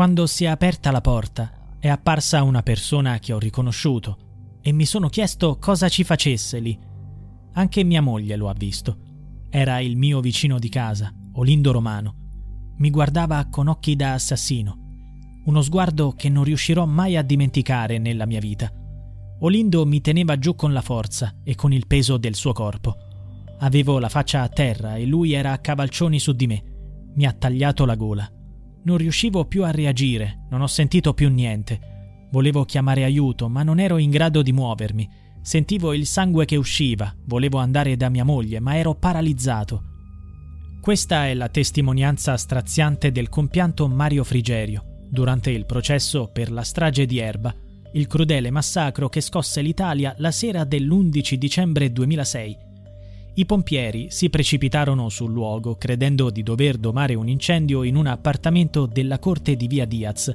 Quando si è aperta la porta, è apparsa una persona che ho riconosciuto e mi sono chiesto cosa ci facesse lì. Anche mia moglie lo ha visto. Era il mio vicino di casa, Olindo Romano. Mi guardava con occhi da assassino. Uno sguardo che non riuscirò mai a dimenticare nella mia vita. Olindo mi teneva giù con la forza e con il peso del suo corpo. Avevo la faccia a terra e lui era a cavalcioni su di me. Mi ha tagliato la gola. Non riuscivo più a reagire, non ho sentito più niente. Volevo chiamare aiuto, ma non ero in grado di muovermi. Sentivo il sangue che usciva, volevo andare da mia moglie, ma ero paralizzato. Questa è la testimonianza straziante del compianto Mario Frigerio durante il processo per la strage di Erba, il crudele massacro che scosse l'Italia la sera dell'11 dicembre 2006 i pompieri si precipitarono sul luogo credendo di dover domare un incendio in un appartamento della corte di via Diaz,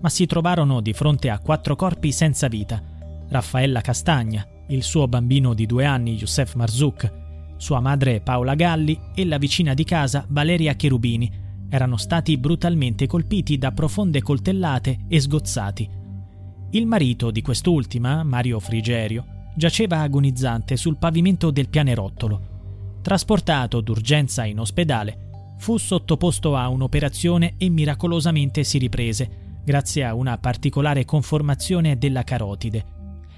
ma si trovarono di fronte a quattro corpi senza vita. Raffaella Castagna, il suo bambino di due anni Youssef Marzouk, sua madre Paola Galli e la vicina di casa Valeria Cherubini erano stati brutalmente colpiti da profonde coltellate e sgozzati. Il marito di quest'ultima, Mario Frigerio, giaceva agonizzante sul pavimento del pianerottolo. Trasportato d'urgenza in ospedale, fu sottoposto a un'operazione e miracolosamente si riprese, grazie a una particolare conformazione della carotide.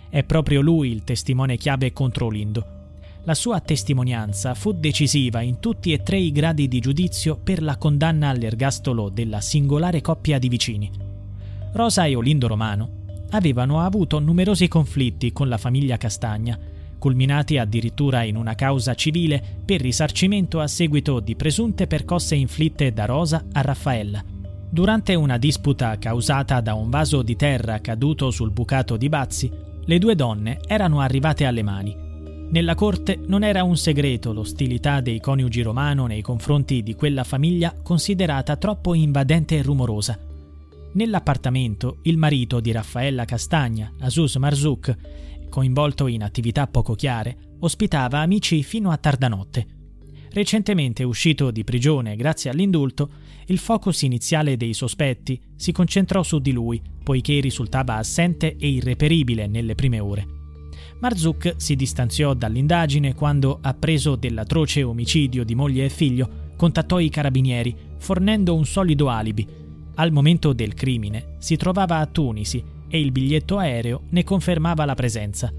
È proprio lui il testimone chiave contro Lindo. La sua testimonianza fu decisiva in tutti e tre i gradi di giudizio per la condanna all'ergastolo della singolare coppia di vicini. Rosa e Olindo Romano avevano avuto numerosi conflitti con la famiglia Castagna, culminati addirittura in una causa civile per risarcimento a seguito di presunte percosse inflitte da Rosa a Raffaella. Durante una disputa causata da un vaso di terra caduto sul bucato di Bazzi, le due donne erano arrivate alle mani. Nella corte non era un segreto l'ostilità dei coniugi romano nei confronti di quella famiglia considerata troppo invadente e rumorosa Nell'appartamento il marito di Raffaella Castagna, Asus Marzouk, coinvolto in attività poco chiare, ospitava amici fino a tarda notte. Recentemente uscito di prigione grazie all'indulto, il focus iniziale dei sospetti si concentrò su di lui, poiché risultava assente e irreperibile nelle prime ore. Marzouk si distanziò dall'indagine quando, appreso dell'atroce omicidio di moglie e figlio, contattò i carabinieri, fornendo un solido alibi al momento del crimine si trovava a Tunisi e il biglietto aereo ne confermava la presenza.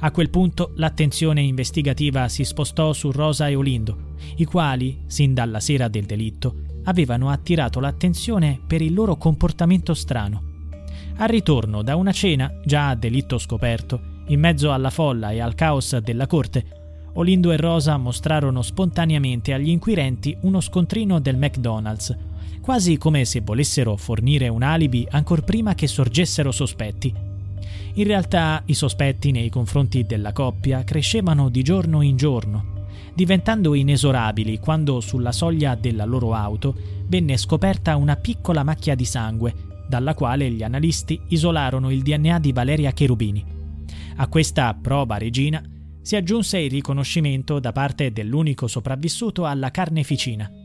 A quel punto l'attenzione investigativa si spostò su Rosa e Olindo, i quali, sin dalla sera del delitto, avevano attirato l'attenzione per il loro comportamento strano. Al ritorno da una cena, già a delitto scoperto, in mezzo alla folla e al caos della corte, Olindo e Rosa mostrarono spontaneamente agli inquirenti uno scontrino del McDonald's quasi come se volessero fornire un alibi ancor prima che sorgessero sospetti. In realtà i sospetti nei confronti della coppia crescevano di giorno in giorno, diventando inesorabili quando sulla soglia della loro auto venne scoperta una piccola macchia di sangue, dalla quale gli analisti isolarono il DNA di Valeria Cherubini. A questa prova regina si aggiunse il riconoscimento da parte dell'unico sopravvissuto alla carneficina.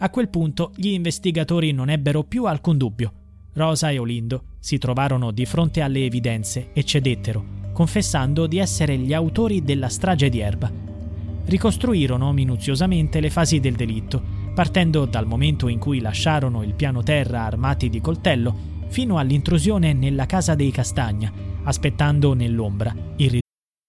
A quel punto gli investigatori non ebbero più alcun dubbio. Rosa e Olindo si trovarono di fronte alle evidenze e cedettero, confessando di essere gli autori della strage di Erba. Ricostruirono minuziosamente le fasi del delitto, partendo dal momento in cui lasciarono il piano terra armati di coltello fino all'intrusione nella casa dei Castagna, aspettando nell'ombra il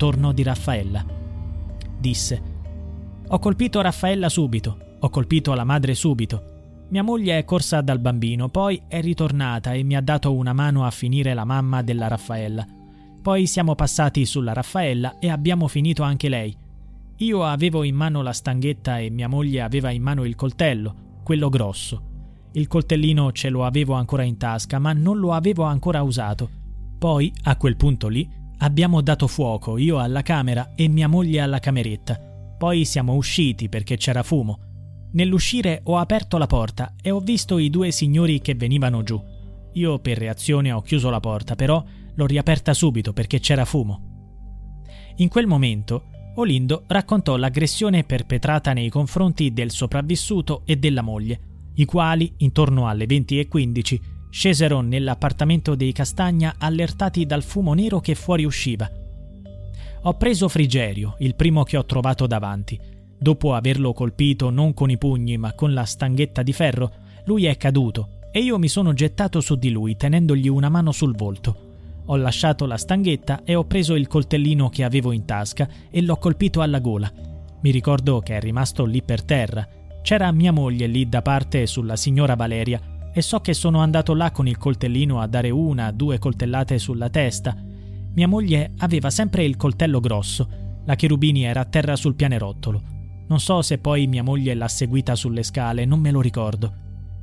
Torno di Raffaella. Disse: Ho colpito Raffaella subito, ho colpito la madre subito. Mia moglie è corsa dal bambino, poi è ritornata e mi ha dato una mano a finire la mamma della Raffaella. Poi siamo passati sulla Raffaella e abbiamo finito anche lei. Io avevo in mano la stanghetta e mia moglie aveva in mano il coltello, quello grosso. Il coltellino ce lo avevo ancora in tasca, ma non lo avevo ancora usato. Poi, a quel punto lì, Abbiamo dato fuoco, io alla camera e mia moglie alla cameretta. Poi siamo usciti perché c'era fumo. Nell'uscire ho aperto la porta e ho visto i due signori che venivano giù. Io per reazione ho chiuso la porta, però l'ho riaperta subito perché c'era fumo. In quel momento Olindo raccontò l'aggressione perpetrata nei confronti del sopravvissuto e della moglie, i quali, intorno alle 20.15, Scesero nell'appartamento dei Castagna allertati dal fumo nero che fuoriusciva. Ho preso Frigerio, il primo che ho trovato davanti. Dopo averlo colpito non con i pugni ma con la stanghetta di ferro, lui è caduto e io mi sono gettato su di lui tenendogli una mano sul volto. Ho lasciato la stanghetta e ho preso il coltellino che avevo in tasca e l'ho colpito alla gola. Mi ricordo che è rimasto lì per terra. C'era mia moglie lì da parte sulla signora Valeria e so che sono andato là con il coltellino a dare una, due coltellate sulla testa. Mia moglie aveva sempre il coltello grosso, la Cherubini era a terra sul pianerottolo. Non so se poi mia moglie l'ha seguita sulle scale, non me lo ricordo.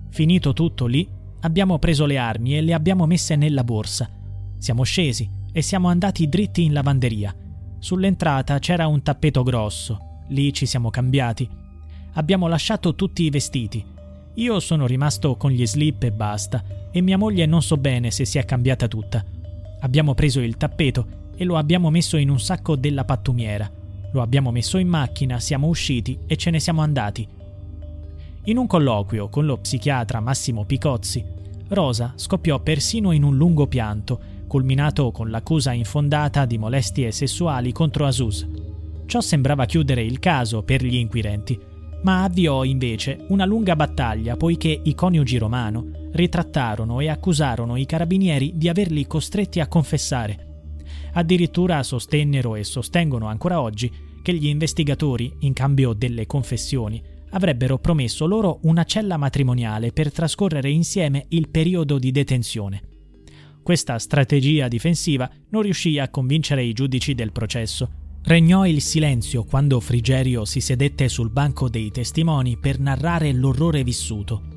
Finito tutto lì, abbiamo preso le armi e le abbiamo messe nella borsa. Siamo scesi e siamo andati dritti in lavanderia. Sull'entrata c'era un tappeto grosso, lì ci siamo cambiati. Abbiamo lasciato tutti i vestiti io sono rimasto con gli slip e basta, e mia moglie non so bene se si è cambiata tutta. Abbiamo preso il tappeto e lo abbiamo messo in un sacco della pattumiera. Lo abbiamo messo in macchina, siamo usciti e ce ne siamo andati. In un colloquio con lo psichiatra Massimo Picozzi, Rosa scoppiò persino in un lungo pianto, culminato con l'accusa infondata di molestie sessuali contro Asus. Ciò sembrava chiudere il caso per gli inquirenti, ma avviò invece una lunga battaglia poiché i coniugi Romano ritrattarono e accusarono i carabinieri di averli costretti a confessare. Addirittura sostennero e sostengono ancora oggi che gli investigatori, in cambio delle confessioni, avrebbero promesso loro una cella matrimoniale per trascorrere insieme il periodo di detenzione. Questa strategia difensiva non riuscì a convincere i giudici del processo Regnò il silenzio quando Frigerio si sedette sul banco dei testimoni per narrare l'orrore vissuto.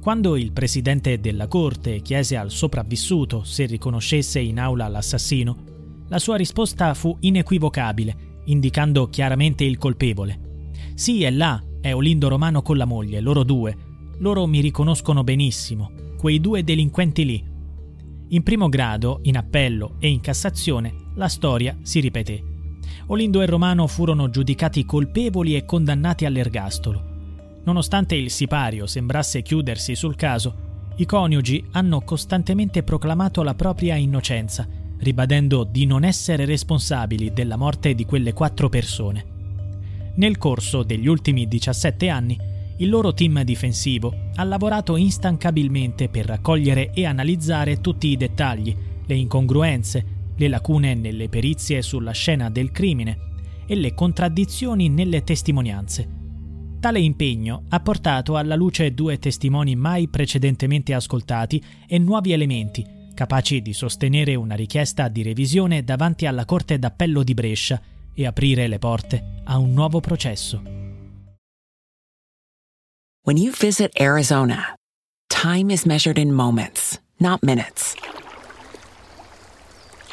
Quando il presidente della corte chiese al sopravvissuto se riconoscesse in aula l'assassino, la sua risposta fu inequivocabile, indicando chiaramente il colpevole. Sì, è là, è Olindo Romano con la moglie, loro due. Loro mi riconoscono benissimo, quei due delinquenti lì. In primo grado, in appello e in Cassazione, la storia si ripeté. Olindo e Romano furono giudicati colpevoli e condannati all'ergastolo. Nonostante il sipario sembrasse chiudersi sul caso, i coniugi hanno costantemente proclamato la propria innocenza, ribadendo di non essere responsabili della morte di quelle quattro persone. Nel corso degli ultimi 17 anni, il loro team difensivo ha lavorato instancabilmente per raccogliere e analizzare tutti i dettagli, le incongruenze, le lacune nelle perizie sulla scena del crimine e le contraddizioni nelle testimonianze. Tale impegno ha portato alla luce due testimoni mai precedentemente ascoltati e nuovi elementi, capaci di sostenere una richiesta di revisione davanti alla Corte d'Appello di Brescia e aprire le porte a un nuovo processo. When you visit Arizona, time is measured in moments, not minutes.